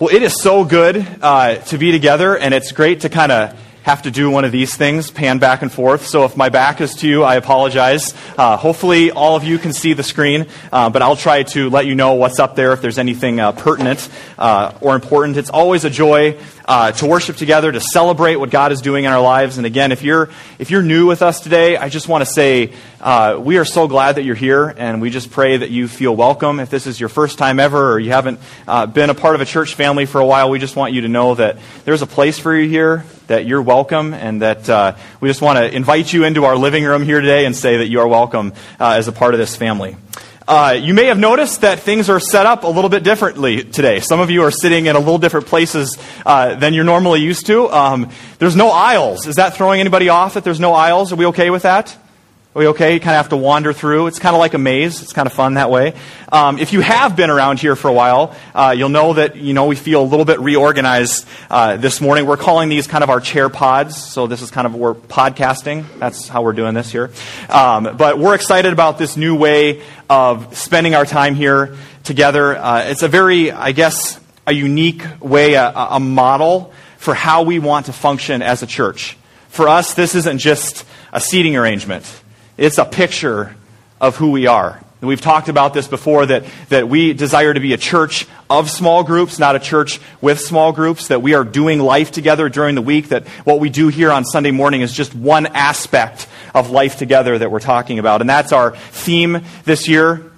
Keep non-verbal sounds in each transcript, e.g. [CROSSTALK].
Well, it is so good uh, to be together, and it's great to kind of have to do one of these things, pan back and forth. So if my back is to you, I apologize. Uh, hopefully, all of you can see the screen, uh, but I'll try to let you know what's up there if there's anything uh, pertinent uh, or important. It's always a joy uh, to worship together, to celebrate what God is doing in our lives. And again, if you're if you're new with us today, I just want to say uh, we are so glad that you're here, and we just pray that you feel welcome. If this is your first time ever, or you haven't uh, been a part of a church family for a while, we just want you to know that there's a place for you here, that you're welcome, and that uh, we just want to invite you into our living room here today and say that you are welcome uh, as a part of this family. Uh, you may have noticed that things are set up a little bit differently today. Some of you are sitting in a little different places uh, than you're normally used to. Um, there's no aisles. Is that throwing anybody off that there's no aisles? Are we okay with that? Are we okay? You kind of have to wander through. It's kind of like a maze. It's kind of fun that way. Um, if you have been around here for a while, uh, you'll know that you know we feel a little bit reorganized uh, this morning. We're calling these kind of our chair pods. So this is kind of we're podcasting. That's how we're doing this here. Um, but we're excited about this new way of spending our time here together. Uh, it's a very, I guess, a unique way, a, a model for how we want to function as a church. For us, this isn't just a seating arrangement. It's a picture of who we are. We've talked about this before that, that we desire to be a church of small groups, not a church with small groups, that we are doing life together during the week, that what we do here on Sunday morning is just one aspect of life together that we're talking about. And that's our theme this year.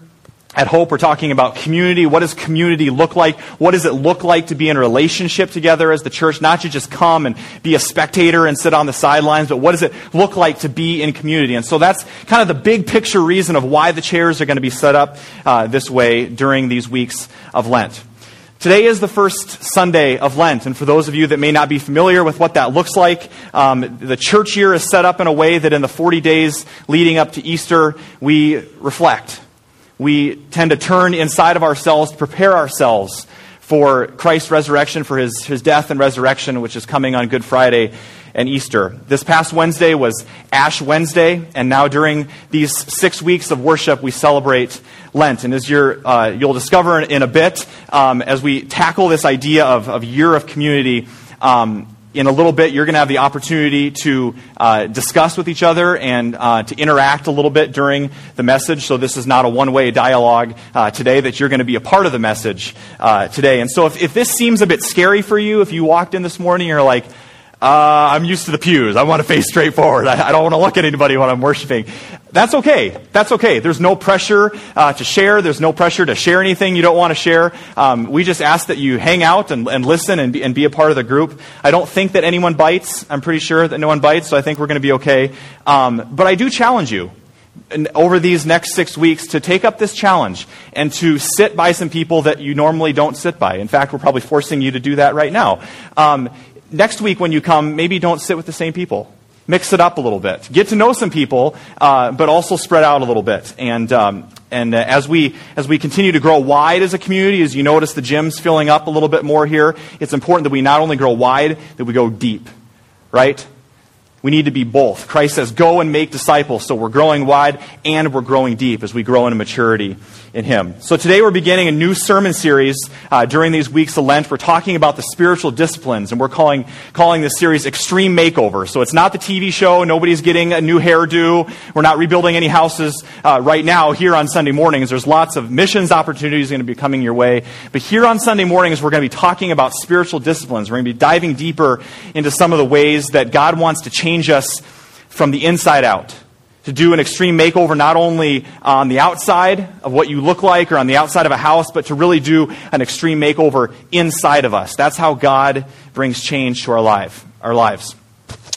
At Hope, we're talking about community. What does community look like? What does it look like to be in relationship together as the church? Not to just come and be a spectator and sit on the sidelines, but what does it look like to be in community? And so that's kind of the big picture reason of why the chairs are going to be set up uh, this way during these weeks of Lent. Today is the first Sunday of Lent, and for those of you that may not be familiar with what that looks like, um, the church year is set up in a way that in the 40 days leading up to Easter, we reflect we tend to turn inside of ourselves to prepare ourselves for Christ's resurrection, for his, his death and resurrection, which is coming on Good Friday and Easter. This past Wednesday was Ash Wednesday, and now during these six weeks of worship, we celebrate Lent. And as you uh, you'll discover in, in a bit, um, as we tackle this idea of, of year of community, um, in a little bit, you're going to have the opportunity to uh, discuss with each other and uh, to interact a little bit during the message. So, this is not a one way dialogue uh, today, that you're going to be a part of the message uh, today. And so, if, if this seems a bit scary for you, if you walked in this morning, you're like, uh, I'm used to the pews. I want to face straight forward. I, I, don't want to look at anybody when I'm worshiping. That's okay. That's okay. There's no pressure uh, to share. There's no pressure to share anything you don't want to share. Um, we just ask that you hang out and, and listen and be, and be, a part of the group. I don't think that anyone bites. I'm pretty sure that no one bites, so I think we're going to be okay. Um, but I do challenge you over these next six weeks to take up this challenge and to sit by some people that you normally don't sit by. In fact, we're probably forcing you to do that right now. Um, next week when you come, maybe don't sit with the same people. Mix it up a little bit. Get to know some people, uh, but also spread out a little bit. And, um, and uh, as, we, as we continue to grow wide as a community, as you notice the gym's filling up a little bit more here, it's important that we not only grow wide, that we go deep. Right? We need to be both. Christ says, go and make disciples. So we're growing wide and we're growing deep as we grow into maturity in Him. So today we're beginning a new sermon series uh, during these weeks of Lent. We're talking about the spiritual disciplines, and we're calling, calling this series Extreme Makeover. So it's not the TV show. Nobody's getting a new hairdo. We're not rebuilding any houses uh, right now here on Sunday mornings. There's lots of missions opportunities going to be coming your way. But here on Sunday mornings, we're going to be talking about spiritual disciplines. We're going to be diving deeper into some of the ways that God wants to change us from the inside out to do an extreme makeover not only on the outside of what you look like or on the outside of a house, but to really do an extreme makeover inside of us. That's how God brings change to our life, our lives.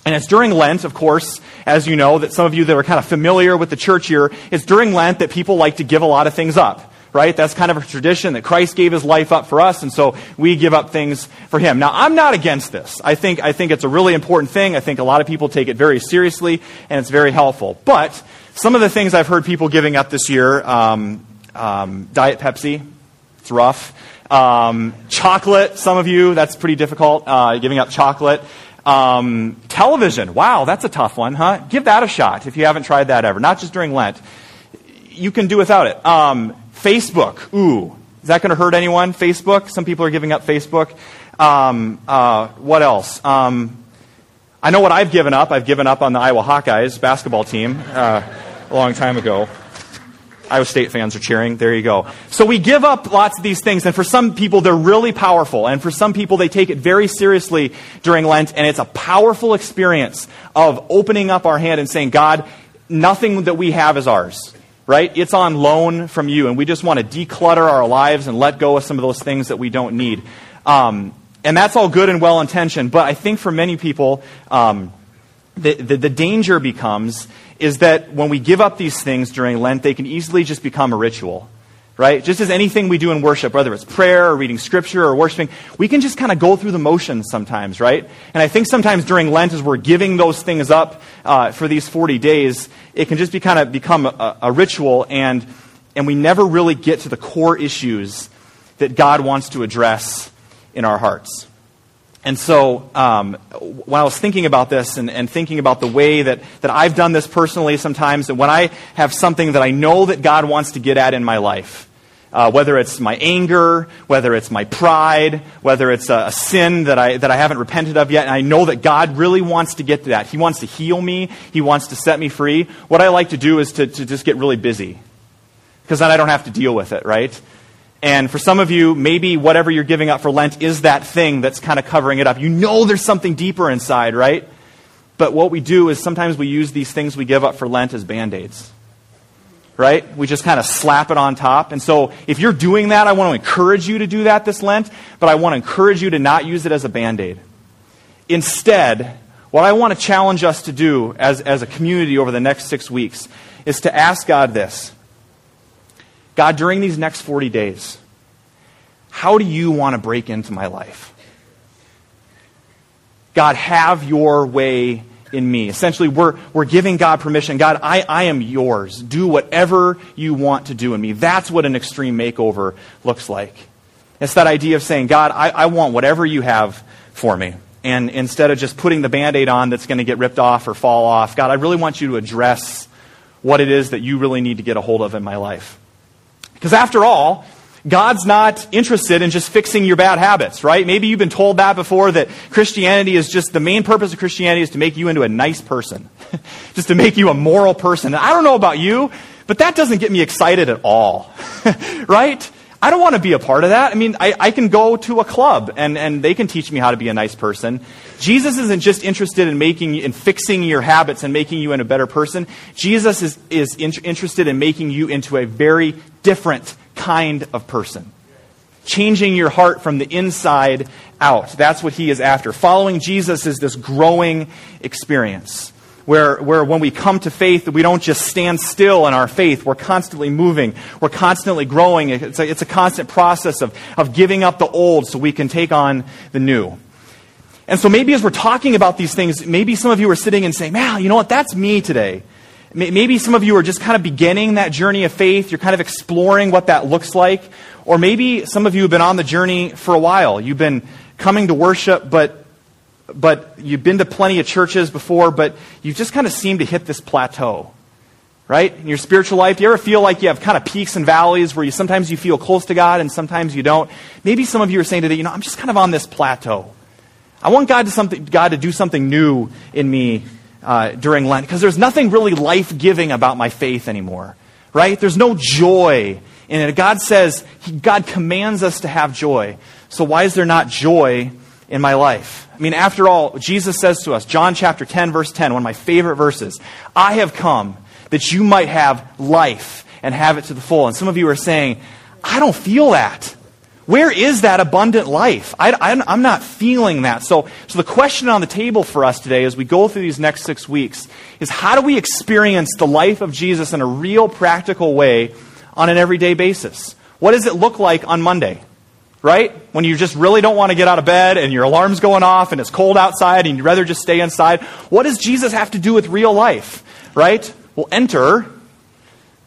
And it's during Lent, of course, as you know, that some of you that are kind of familiar with the church year, it's during Lent that people like to give a lot of things up right? That's kind of a tradition that Christ gave his life up for us, and so we give up things for him. Now, I'm not against this. I think, I think it's a really important thing. I think a lot of people take it very seriously, and it's very helpful. But some of the things I've heard people giving up this year um, um, Diet Pepsi, it's rough. Um, chocolate, some of you, that's pretty difficult, uh, giving up chocolate. Um, television, wow, that's a tough one, huh? Give that a shot if you haven't tried that ever, not just during Lent. You can do without it. Um, Facebook, ooh, Is that going to hurt anyone? Facebook? Some people are giving up Facebook. Um, uh, what else? Um, I know what I've given up. I've given up on the Iowa Hawkeyes basketball team uh, a long time ago. Iowa State fans are cheering. There you go. So we give up lots of these things, and for some people, they're really powerful. And for some people, they take it very seriously during Lent, and it's a powerful experience of opening up our hand and saying, God, nothing that we have is ours, right? It's on loan from you, and we just want to declutter our lives and let go of some of those things that we don't need. Um, and that's all good and well intentioned, but I think for many people, um, the, the, the danger becomes is that when we give up these things during Lent, they can easily just become a ritual. Right? Just as anything we do in worship, whether it's prayer or reading scripture or worshiping, we can just kind of go through the motions sometimes, right? And I think sometimes during Lent, as we're giving those things up uh, for these 40 days, it can just be kind of become a, a ritual, and, and we never really get to the core issues that God wants to address in our hearts. And so, um, when I was thinking about this and, and, thinking about the way that, that I've done this personally sometimes, when I have something that I know that God wants to get at in my life, uh, whether it's my anger, whether it's my pride, whether it's a, a, sin that I, that I haven't repented of yet, and I know that God really wants to get to that. He wants to heal me, He wants to set me free. What I like to do is to, to just get really busy. Because then I don't have to deal with it, right? And for some of you, maybe whatever you're giving up for Lent is that thing that's kind of covering it up. You know there's something deeper inside, right? But what we do is sometimes we use these things we give up for Lent as band aids. Right? We just kind of slap it on top. And so if you're doing that, I want to encourage you to do that this Lent, but I want to encourage you to not use it as a band aid. Instead, what I want to challenge us to do as, as a community over the next six weeks is to ask God this God, during these next 40 days, how do you want to break into my life? God, have your way in me. Essentially, we're, we're giving God permission. God, I, I am yours. Do whatever you want to do in me. That's what an extreme makeover looks like. It's that idea of saying, God, I, I want whatever you have for me. And instead of just putting the band aid on that's going to get ripped off or fall off, God, I really want you to address what it is that you really need to get a hold of in my life. Because after all, God's not interested in just fixing your bad habits, right? Maybe you've been told that before that Christianity is just the main purpose of Christianity is to make you into a nice person, [LAUGHS] just to make you a moral person. And I don't know about you, but that doesn't get me excited at all, [LAUGHS] right? I don't want to be a part of that. I mean, I, I can go to a club and, and they can teach me how to be a nice person. Jesus isn't just interested in making in fixing your habits and making you into a better person. Jesus is, is in, interested in making you into a very different kind of person. Changing your heart from the inside out. That's what he is after. Following Jesus is this growing experience. Where, where when we come to faith, we don't just stand still in our faith. We're constantly moving. We're constantly growing. It's a, it's a constant process of, of giving up the old so we can take on the new. And so maybe as we're talking about these things, maybe some of you are sitting and saying, man, you know what? That's me today. Maybe some of you are just kind of beginning that journey of faith. You're kind of exploring what that looks like. Or maybe some of you have been on the journey for a while. You've been coming to worship, but, but you've been to plenty of churches before, but you've just kind of seemed to hit this plateau. Right? In your spiritual life, do you ever feel like you have kind of peaks and valleys where you sometimes you feel close to God and sometimes you don't? Maybe some of you are saying today, you know, I'm just kind of on this plateau. I want God to, God to do something new in me uh, during Lent because there's nothing really life giving about my faith anymore, right? There's no joy in it. God says, he, God commands us to have joy. So why is there not joy in my life? I mean, after all, Jesus says to us, John chapter 10, verse 10, one of my favorite verses, I have come that you might have life and have it to the full. And some of you are saying, I don't feel that. Where is that abundant life? I, am not feeling that. So, so the question on the table for us today as we go through these next six weeks is how do we experience the life of Jesus in a real practical way on an everyday basis? What does it look like on Monday? Right? When you just really don't want to get out of bed and your alarm's going off and it's cold outside and you'd rather just stay inside. What does Jesus have to do with real life? Right? Well, enter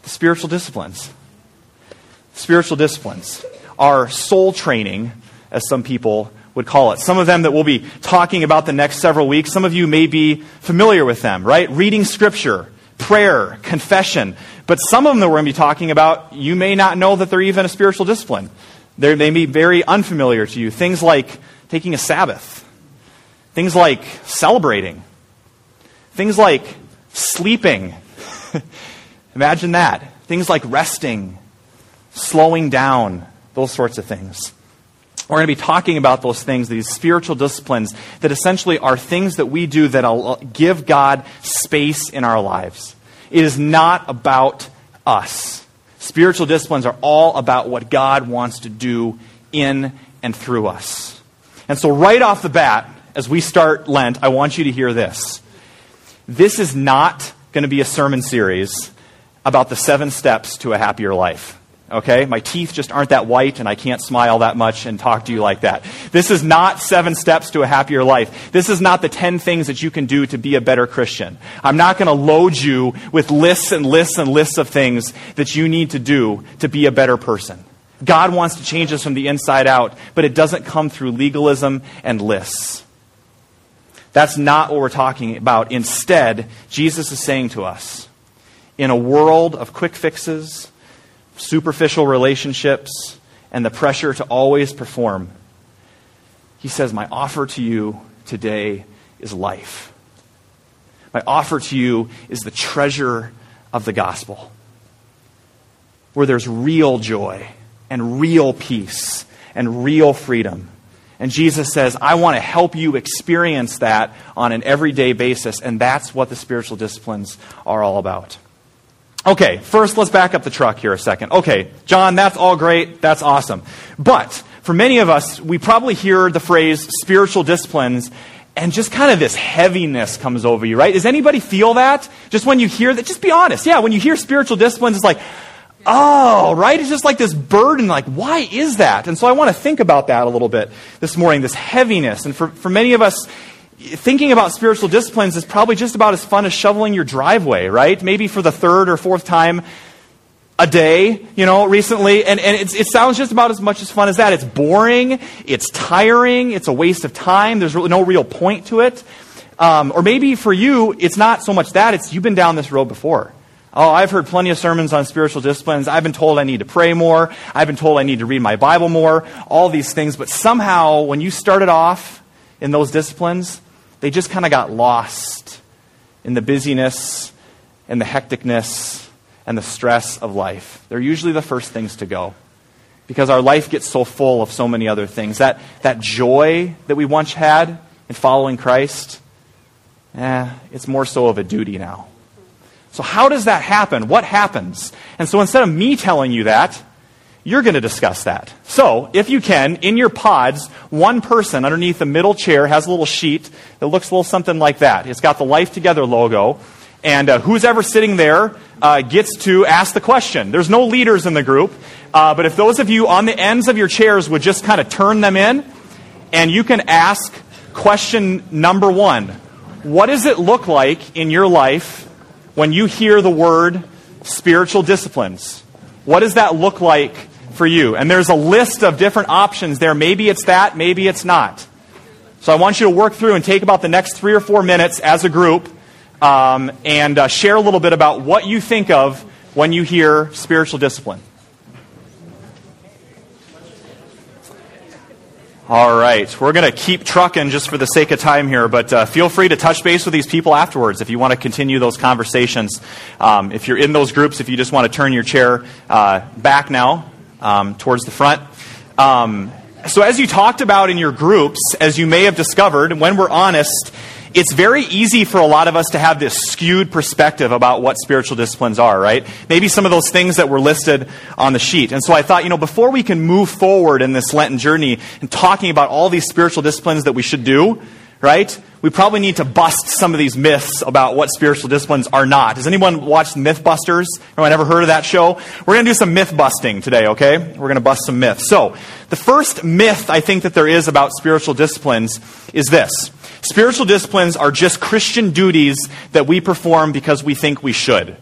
the spiritual disciplines. Spiritual disciplines our soul training, as some people would call it. Some of them that we'll be talking about the next several weeks, some of you may be familiar with them, right? Reading Scripture, prayer, confession. But some of them that we're going to be talking about, you may not know that they're even a spiritual discipline. They're, they may be very unfamiliar to you. Things like taking a Sabbath, things like celebrating, things like sleeping. [LAUGHS] Imagine that. Things like resting, slowing down, those sorts of things. We're going to be talking about those things, these spiritual disciplines that essentially are things that we do that give God space in our lives. It is not about us. Spiritual disciplines are all about what God wants to do in and through us. And so, right off the bat, as we start Lent, I want you to hear this. This is not going to be a sermon series about the seven steps to a happier life. Okay? My teeth just aren't that white and I can't smile that much and talk to you like that. This is not seven steps to a happier life. This is not the 10 things that you can do to be a better Christian. I'm not going to load you with lists and lists and lists of things that you need to do to be a better person. God wants to change us from the inside out, but it doesn't come through legalism and lists. That's not what we're talking about. Instead, Jesus is saying to us, in a world of quick fixes, superficial relationships, and the pressure to always perform. He says, My offer to you today is life. My offer to you is the treasure of the gospel, where there's real joy and real peace and real freedom. And Jesus says, I want to help you experience that on an everyday basis, and that's what the spiritual disciplines are all about. Okay, first let's back up the truck here a second. Okay, John, that's all great. That's awesome. But for many of us, we probably hear the phrase spiritual disciplines and just kind of this heaviness comes over you, right? Does anybody feel that? Just when you hear that, just be honest. Yeah, when you hear spiritual disciplines, it's like, oh, right? It's just like this burden. Like, why is that? And so I want to think about that a little bit this morning, this heaviness. And for, for many of us, thinking about spiritual disciplines is probably just about as fun as shoveling your driveway, right? Maybe for the third or fourth time a day, you know, recently. And, and it sounds just about as much as fun as that. It's boring, it's tiring, it's a waste of time, there's really no real point to it. Um, or maybe for you, it's not so much that, it's you've been down this road before. Oh, I've heard plenty of sermons on spiritual disciplines. I've been told I need to pray more. I've been told I need to read my Bible more. All these things. But somehow, when you started off in those disciplines, they just kind of got lost in the busyness and the hecticness and the stress of life. They're usually the first things to go because our life gets so full of so many other things. That, that joy that we once had in following Christ, eh, it's more so of a duty now. So, how does that happen? What happens? And so, instead of me telling you that, you're going to discuss that. So, if you can, in your pods, one person underneath the middle chair has a little sheet that looks a little something like that. It's got the Life Together logo. And uh, who's ever sitting there uh, gets to ask the question. There's no leaders in the group, uh, but if those of you on the ends of your chairs would just kind of turn them in, and you can ask question number one What does it look like in your life when you hear the word spiritual disciplines? What does that look like for you. And there's a list of different options there. Maybe it's that, maybe it's not. So I want you to work through and take about the next three or four minutes as a group um, and uh, share a little bit about what you think of when you hear spiritual discipline. All right, we're going to keep trucking just for the sake of time here, but uh, feel free to touch base with these people afterwards if you want to continue those conversations. Um, if you're in those groups, if you just want to turn your chair uh, back now, um, towards the front. Um, so, as you talked about in your groups, as you may have discovered, when we're honest, it's very easy for a lot of us to have this skewed perspective about what spiritual disciplines are, right? Maybe some of those things that were listed on the sheet. And so I thought, you know, before we can move forward in this Lenten journey and talking about all these spiritual disciplines that we should do, right? We probably need to bust some of these myths about what spiritual disciplines are not. Has anyone watched Mythbusters? Anyone ever heard of that show? We're going to do some myth busting today, okay? We're going to bust some myths. So, the first myth I think that there is about spiritual disciplines is this. Spiritual disciplines are just Christian duties that we perform because we think we should.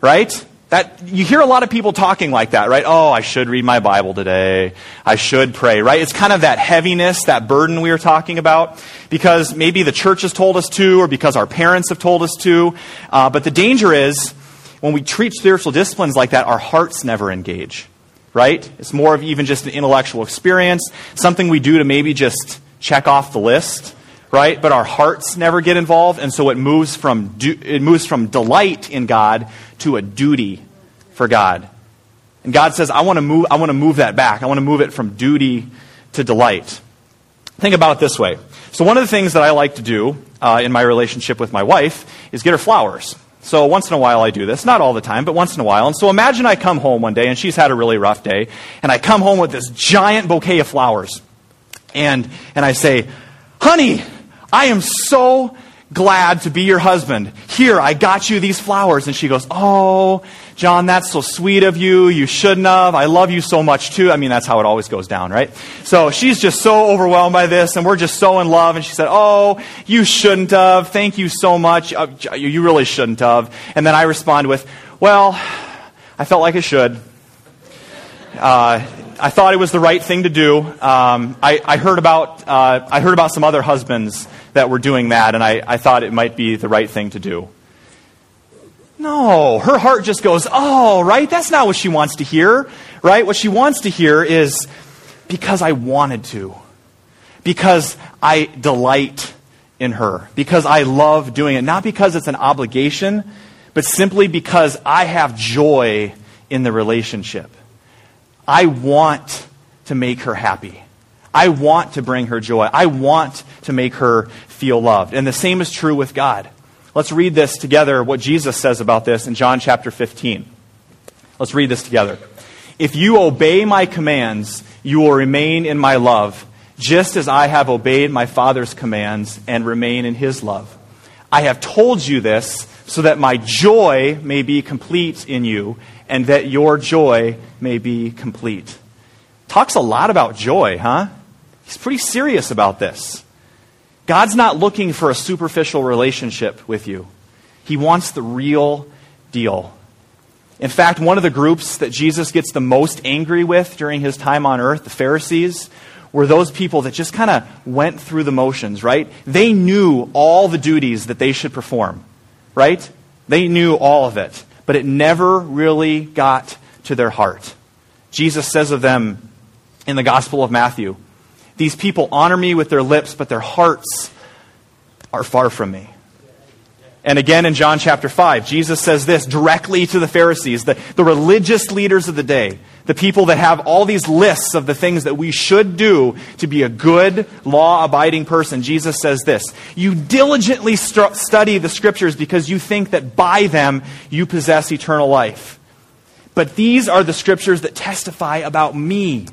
Right? That, you hear a lot of people talking like that, right? Oh, I should read my Bible today. I should pray, right? It's kind of that heaviness, that burden we were talking about, because maybe the church has told us to, or because our parents have told us to. Uh, but the danger is, when we treat spiritual disciplines like that, our hearts never engage, right? It's more of even just an intellectual experience, something we do to maybe just check off the list, right? But our hearts never get involved, and so it moves from, it moves from delight in God to a duty for God. And God says, I want to move, I want to move that back. I want to move it from duty to delight. Think about it this way. So, one of the things that I like to do uh, in my relationship with my wife is get her flowers. So, once in a while I do this. Not all the time, but once in a while. And so, imagine I come home one day and she's had a really rough day, and I come home with this giant bouquet of flowers. And, and I say, Honey, I am so glad to be your husband. Here, I got you these flowers. And she goes, Oh, John, that's so sweet of you. You shouldn't have. I love you so much too. I mean, that's how it always goes down, right? So she's just so overwhelmed by this, and we're just so in love. And she said, Oh, you shouldn't have. Thank you so much. Uh, you really shouldn't have. And then I respond with, Well, I felt like I should. Uh, I thought it was the right thing to do. Um, I, I, heard about, uh, I heard about some other husbands that were doing that, and I, I thought it might be the right thing to do. No, her heart just goes, oh, right? That's not what she wants to hear, right? What she wants to hear is because I wanted to, because I delight in her, because I love doing it, not because it's an obligation, but simply because I have joy in the relationship. I want to make her happy. I want to bring her joy. I want to make her feel loved. And the same is true with God. Let's read this together, what Jesus says about this in John chapter 15. Let's read this together. If you obey my commands, you will remain in my love, just as I have obeyed my Father's commands and remain in his love. I have told you this so that my joy may be complete in you and that your joy may be complete. Talks a lot about joy, huh? He's pretty serious about this. God's not looking for a superficial relationship with you, He wants the real deal. In fact, one of the groups that Jesus gets the most angry with during his time on earth, the Pharisees, were those people that just kind of went through the motions, right? They knew all the duties that they should perform, right? They knew all of it, but it never really got to their heart. Jesus says of them in the Gospel of Matthew, These people honor me with their lips, but their hearts are far from me. And again in John chapter 5, Jesus says this directly to the Pharisees, the, the religious leaders of the day, the people that have all these lists of the things that we should do to be a good, law abiding person. Jesus says this You diligently st- study the scriptures because you think that by them you possess eternal life. But these are the scriptures that testify about me.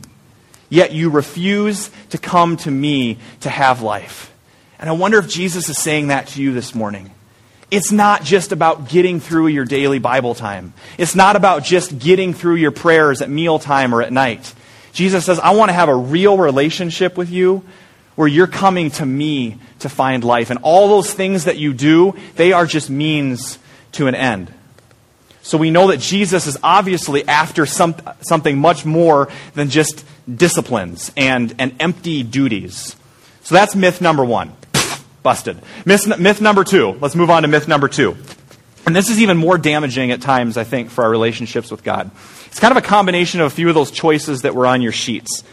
Yet you refuse to come to me to have life. And I wonder if Jesus is saying that to you this morning. It's not just about getting through your daily Bible time. It's not about just getting through your prayers at mealtime or at night. Jesus says, I want to have a real relationship with you where you're coming to me to find life. And all those things that you do, they are just means to an end. So we know that Jesus is obviously after some, something much more than just disciplines and, and empty duties. So that's myth number one. Busted. Myth, myth number two. Let's move on to myth number two. And this is even more damaging at times, I think, for our relationships with God. It's kind of a combination of a few of those choices that were on your sheets.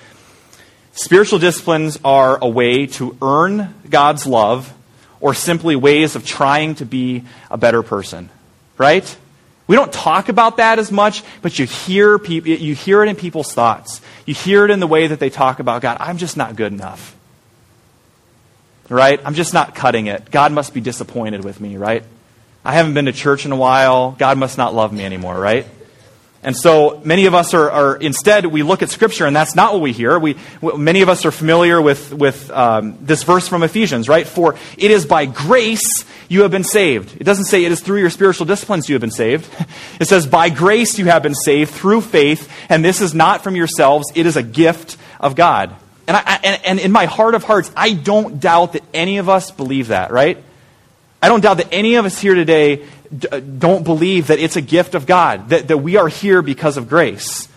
Spiritual disciplines are a way to earn God's love or simply ways of trying to be a better person. Right? We don't talk about that as much, but you hear, people, you hear it in people's thoughts. You hear it in the way that they talk about God. I'm just not good enough right? I'm just not cutting it. God must be disappointed with me, right? I haven't been to church in a while. God must not love me anymore, right? And so many of us are, are instead, we look at Scripture, and that's not what we hear. We, many of us are familiar with, with um, this verse from Ephesians, right? For it is by grace you have been saved. It doesn't say it is through your spiritual disciplines you have been saved. [LAUGHS] It says, by grace you have been saved through faith, and this is not from yourselves, it is a gift of God. And, I, and, and in my heart of hearts, I don't doubt that any of us believe that, right? I don't doubt that any of us here today don't believe that it's a gift of God, that, that we are here because of grace.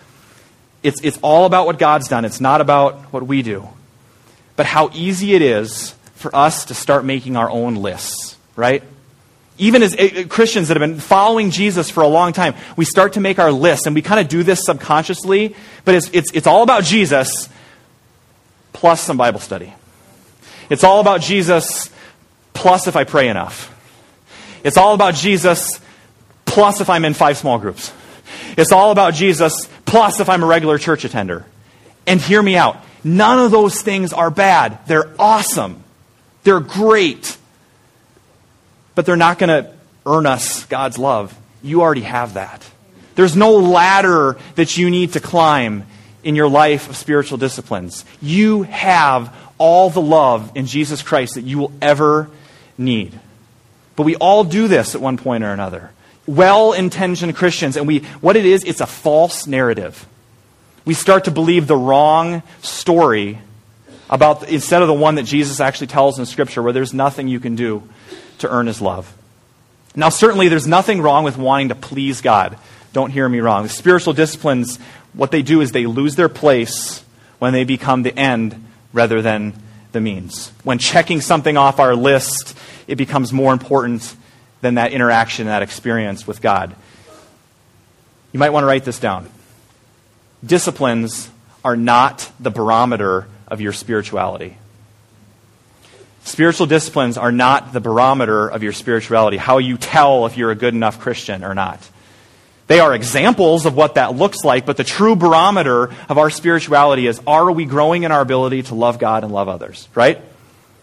It's, it's all about what God's done, it's not about what we do. But how easy it is for us to start making our own lists, right? Even as uh, Christians that have been following Jesus for a long time, we start to make our lists, and we kind of do this subconsciously, but it's, it's, it's all about Jesus plus some Bible study. It's all about Jesus plus if I pray enough. It's all about Jesus plus if I'm in five small groups. It's all about Jesus plus if I'm a regular church attender. And hear me out. None of those things are bad. They're awesome. They're great. But they're not going to earn us God's love. You already have that. There's no ladder that you need to climb in your life of spiritual disciplines. You have all the love in Jesus Christ that you will ever need. But we all do this at one point or another. Well intentioned Christians, and we, what it is, it's a false narrative. We start to believe the wrong story about, instead of the one that Jesus actually tells in Scripture, where there's nothing you can do to earn his love. Now, certainly, there's nothing wrong with wanting to please God. Don't hear me wrong. The spiritual disciplines, what they do is they lose their place when they become the end rather than the means. When checking something off our list, it becomes more important than that interaction, that experience with God. You might want to write this down. Disciplines are not the barometer of your spirituality. Spiritual disciplines are not the barometer of your spirituality, how you tell if you're a good enough Christian or not. They are examples of what that looks like, but the true barometer of our spirituality is are we growing in our ability to love God and love others, right?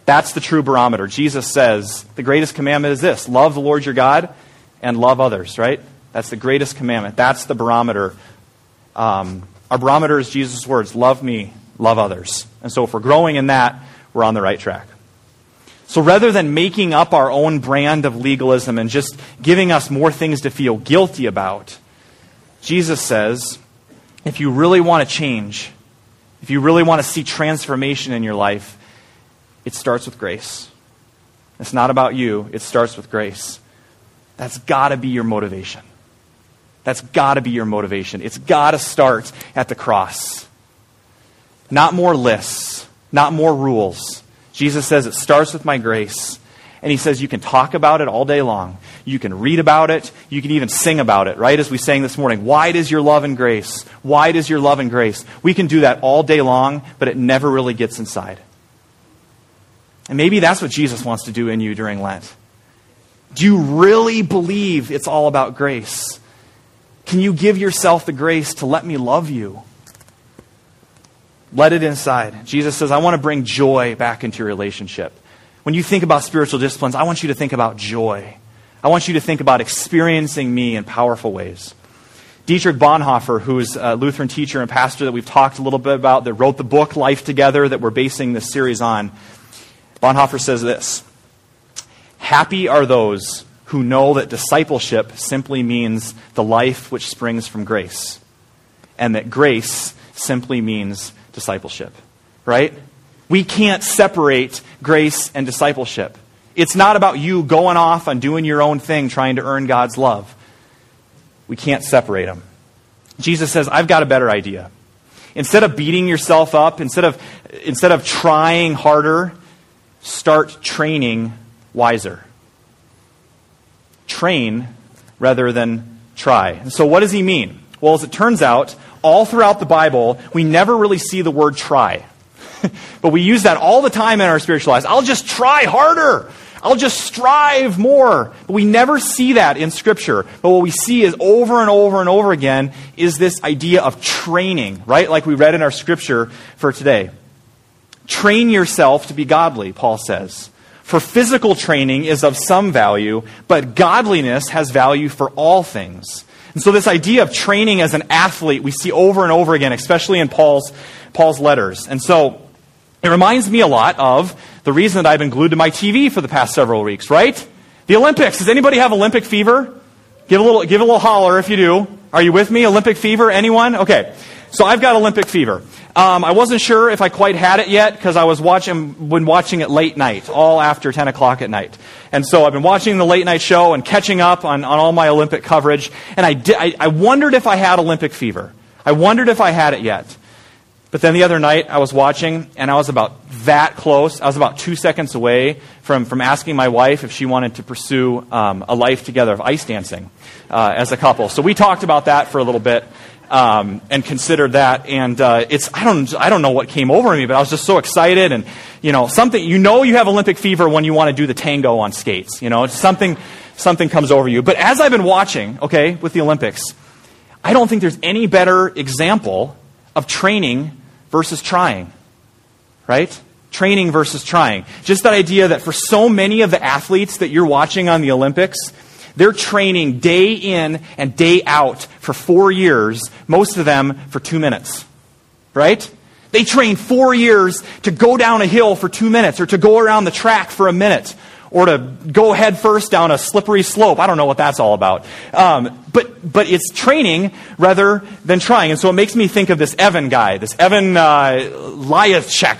That's the true barometer. Jesus says the greatest commandment is this love the Lord your God and love others, right? That's the greatest commandment. That's the barometer. Um, our barometer is Jesus' words love me, love others. And so if we're growing in that, we're on the right track. So rather than making up our own brand of legalism and just giving us more things to feel guilty about, Jesus says, if you really want to change, if you really want to see transformation in your life, it starts with grace. It's not about you, it starts with grace. That's got to be your motivation. That's got to be your motivation. It's got to start at the cross. Not more lists, not more rules Jesus says it starts with my grace. And he says you can talk about it all day long. You can read about it. You can even sing about it, right? As we sang this morning. Wide is your love and grace. Wide is your love and grace. We can do that all day long, but it never really gets inside. And maybe that's what Jesus wants to do in you during Lent. Do you really believe it's all about grace? Can you give yourself the grace to let me love you? Let it inside. Jesus says, I want to bring joy back into your relationship. When you think about spiritual disciplines, I want you to think about joy. I want you to think about experiencing me in powerful ways. Dietrich Bonhoeffer, who's a Lutheran teacher and pastor that we've talked a little bit about, that wrote the book Life Together that we're basing this series on, Bonhoeffer says this Happy are those who know that discipleship simply means the life which springs from grace, and that grace simply means discipleship, right? We can't separate grace and discipleship. It's not about you going off and doing your own thing trying to earn God's love. We can't separate them. Jesus says, I've got a better idea. Instead of beating yourself up, instead of, instead of trying harder, start training wiser. Train rather than try. And so, what does he mean? Well, as it turns out, all throughout the Bible, we never really see the word try. [LAUGHS] but we use that all the time in our spiritual lives. I'll just try harder. I'll just strive more. But we never see that in Scripture. But what we see is over and over and over again is this idea of training, right? Like we read in our Scripture for today. Train yourself to be godly, Paul says. For physical training is of some value, but godliness has value for all things and so this idea of training as an athlete we see over and over again, especially in Paul's, Paul's letters. And so it reminds me a lot of the reason that I've been glued to my TV for the past several weeks, right? The Olympics. Does anybody have Olympic fever? Give a little, give a little holler if you do. Are you with me? Olympic fever? Anyone? Okay. So I've got Olympic fever. Um, I wasn't sure if I quite had it yet because I was watching, been watching it late night, all after 10 o'clock at night. And so I've been watching the late night show and catching up on, on all my Olympic coverage. And I, I, I wondered if I had Olympic fever. I wondered if I had it yet. But then the other night I was watching and I was about that close. I was about two seconds away from, from asking my wife if she wanted to pursue um, a life together of ice dancing uh, as a couple. So we talked about that for a little bit um, and considered that. And uh, it's I don't I don't know what came over me, but I was just so excited and you know something you know you have Olympic fever when you want to do the tango on skates. You know something something comes over you. But as I've been watching, okay, with the Olympics, I don't think there's any better example of training versus trying, right? Training versus trying. Just that idea that for so many of the athletes that you're watching on the Olympics, they're training day in and day out for four years, most of them for two minutes. Right? They train four years to go down a hill for two minutes or to go around the track for a minute or to go head first down a slippery slope. I don't know what that's all about. Um, but, but it's training rather than trying. And so it makes me think of this Evan guy, this Evan uh,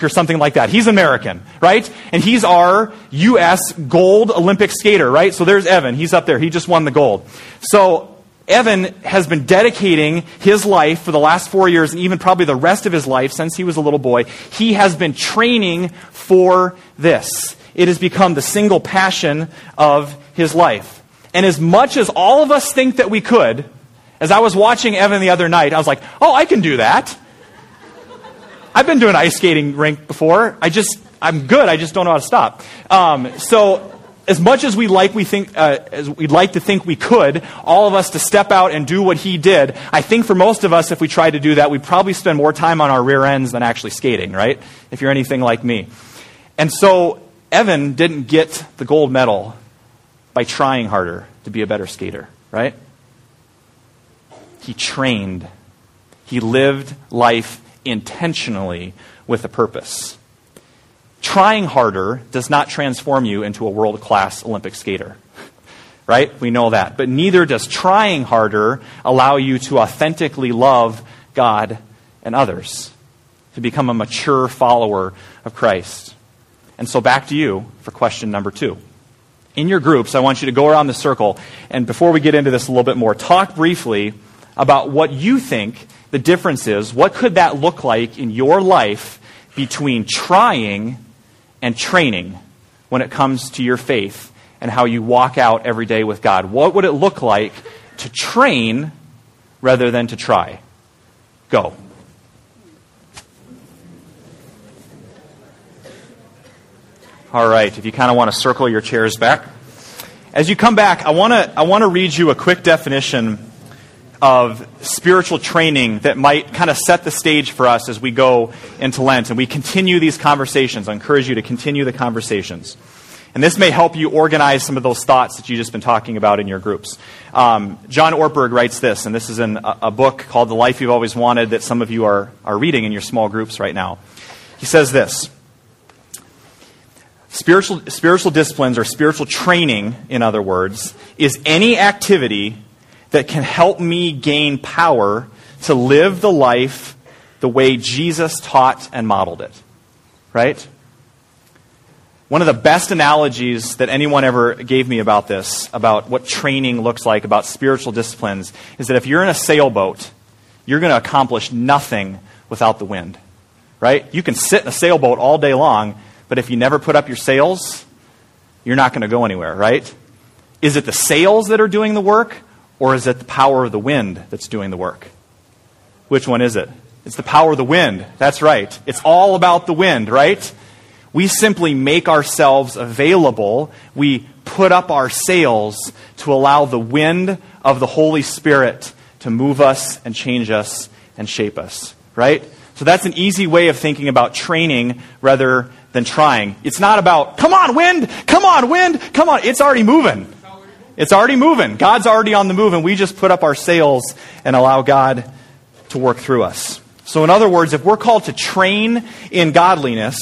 or something like that. He's American, right? And he's our U.S. gold Olympic skater, right? So there's Evan. He's up there. He just won the gold. So Evan has been dedicating his life for the last four years and even probably the rest of his life since he was a little boy. He has been training for this. It has become the single passion of his life. And as much as all of us think that we could, as I was watching Evan the other night, I was like, oh, I can do that. I've been doing ice skating rink before. I just, I'm good. I just don't know how to stop. Um, so, as much as we like, we think, uh, as we'd like to think we could, all of us to step out and do what he did, I think for most of us, if we tried to do that, we'd probably spend more time on our rear ends than actually skating, right? If you're anything like me. And so, Evan didn't get the gold medal by trying harder to be a better skater, right? He trained. He lived life intentionally with a purpose. Trying harder does not transform you into a world class Olympic skater. [LAUGHS] Right? We know that. But neither does trying harder allow you to authentically love God and others, to become a mature follower of Christ. And so back to you for question number two. In your groups, I want you to go around the circle, and before we get into this a little bit more, talk briefly about what you think the difference is. What could that look like in your life between trying and training when it comes to your faith and how you walk out every day with God? What would it look like to train rather than to try? Go. All right, if you kind of want to circle your chairs back. As you come back, I want to I want to read you a quick definition of spiritual training that might kind of set the stage for us as we go into Lent and we continue these conversations. I encourage you to continue the conversations. And this may help you organize some of those thoughts that you've just been talking about in your groups. Um, John Ortberg writes this, and this is in a, a book called The Life You've Always Wanted that some of you are, are reading in your small groups right now. He says this Spiritual, spiritual disciplines, or spiritual training, in other words, is any activity that can help me gain power to live the life the way Jesus taught and modeled it. Right? One of the best analogies that anyone ever gave me about this, about what training looks like, about spiritual disciplines, is that if you're in a sailboat, you're going to accomplish nothing without the wind. Right? You can sit in a sailboat all day long, but if you never put up your sails, you're not going to go anywhere, right? Is it the sails that are doing the work, or is it the power of the wind that's doing the work? Which one is it? It's the power of the wind. That's right. It's all about the wind, right? We simply make ourselves available. We put up our sails to allow the wind of the Holy Spirit to move us and change us and shape us, right? So that's an easy way of thinking about training rather than trying. It's not about, come on, wind, come on, wind, come on. It's already moving. It's already moving. God's already on the move, and we just put up our sails and allow God to work through us. So, in other words, if we're called to train in godliness,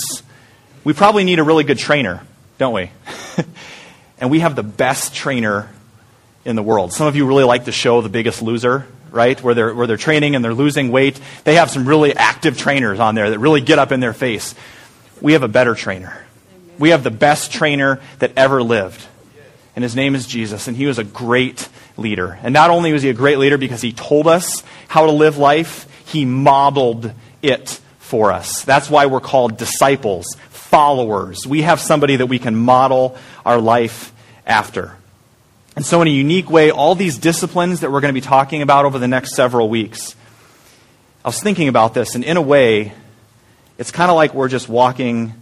we probably need a really good trainer, don't we? [LAUGHS] and we have the best trainer in the world. Some of you really like the show The Biggest Loser, right? Where they're, where they're training and they're losing weight. They have some really active trainers on there that really get up in their face. We have a better trainer. We have the best trainer that ever lived. And his name is Jesus. And he was a great leader. And not only was he a great leader because he told us how to live life, he modeled it for us. That's why we're called disciples, followers. We have somebody that we can model our life after. And so, in a unique way, all these disciplines that we're going to be talking about over the next several weeks, I was thinking about this, and in a way, it's kind of like we're just walking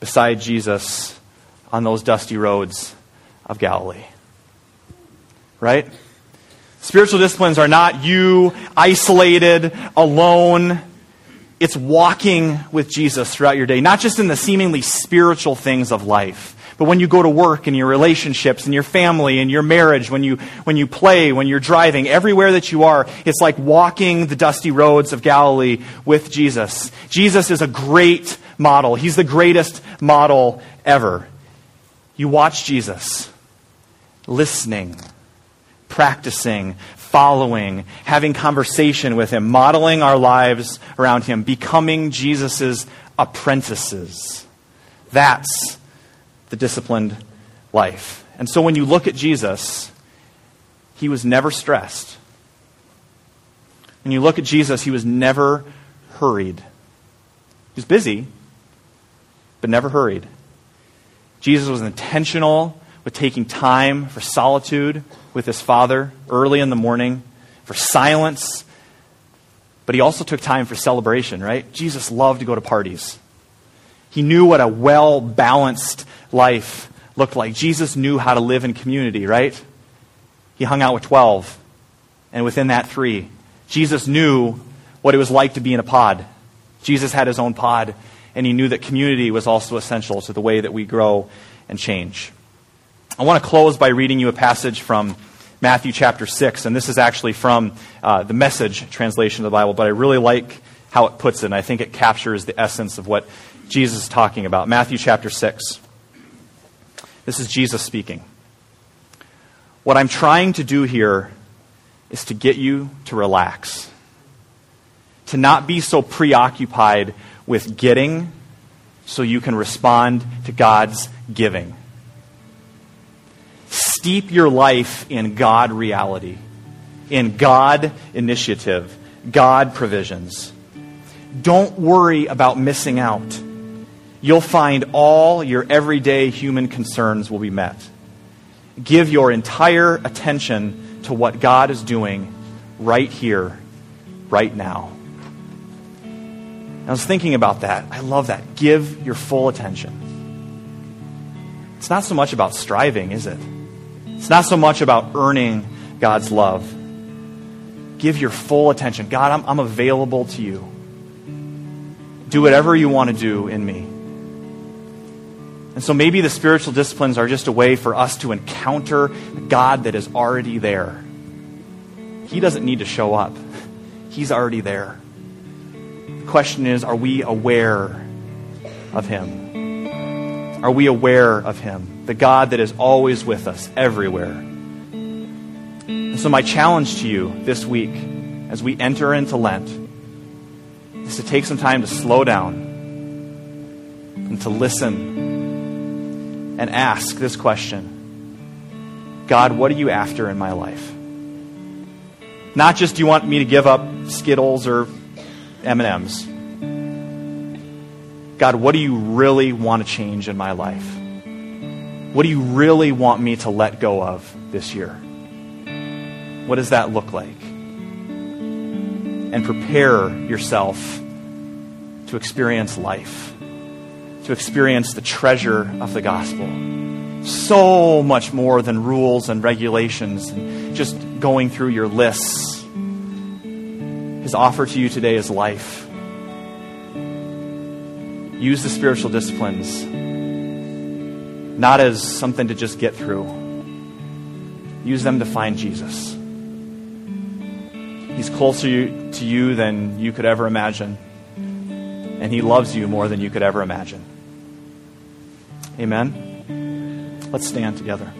beside Jesus on those dusty roads of Galilee. Right? Spiritual disciplines are not you isolated, alone. It's walking with Jesus throughout your day, not just in the seemingly spiritual things of life but when you go to work and your relationships and your family and your marriage, when you, when you play, when you're driving, everywhere that you are, it's like walking the dusty roads of Galilee with Jesus. Jesus is a great model. He's the greatest model ever. You watch Jesus listening, practicing, following, having conversation with him, modeling our lives around him, becoming Jesus' apprentices. That's the disciplined life. And so when you look at Jesus, he was never stressed. When you look at Jesus, he was never hurried. He was busy, but never hurried. Jesus was intentional with taking time for solitude with his Father early in the morning, for silence, but he also took time for celebration, right? Jesus loved to go to parties. He knew what a well balanced life looked like. Jesus knew how to live in community, right? He hung out with 12, and within that, three. Jesus knew what it was like to be in a pod. Jesus had his own pod, and he knew that community was also essential to the way that we grow and change. I want to close by reading you a passage from Matthew chapter 6, and this is actually from uh, the message translation of the Bible, but I really like how it puts it, and I think it captures the essence of what Jesus is talking about. Matthew chapter 6. This is Jesus speaking. What I'm trying to do here is to get you to relax, to not be so preoccupied with getting so you can respond to God's giving. Steep your life in God reality, in God initiative, God provisions. Don't worry about missing out you'll find all your everyday human concerns will be met. Give your entire attention to what God is doing right here, right now. I was thinking about that. I love that. Give your full attention. It's not so much about striving, is it? It's not so much about earning God's love. Give your full attention. God, I'm, I'm available to you. Do whatever you want to do in me. And so maybe the spiritual disciplines are just a way for us to encounter God that is already there. He doesn't need to show up, He's already there. The question is are we aware of Him? Are we aware of Him? The God that is always with us, everywhere. And so, my challenge to you this week as we enter into Lent is to take some time to slow down and to listen and ask this question God, what are you after in my life? Not just do you want me to give up Skittles or M&Ms. God, what do you really want to change in my life? What do you really want me to let go of this year? What does that look like? And prepare yourself to experience life to experience the treasure of the gospel. So much more than rules and regulations and just going through your lists. His offer to you today is life. Use the spiritual disciplines not as something to just get through, use them to find Jesus. He's closer to you than you could ever imagine, and He loves you more than you could ever imagine. Amen? Let's stand together.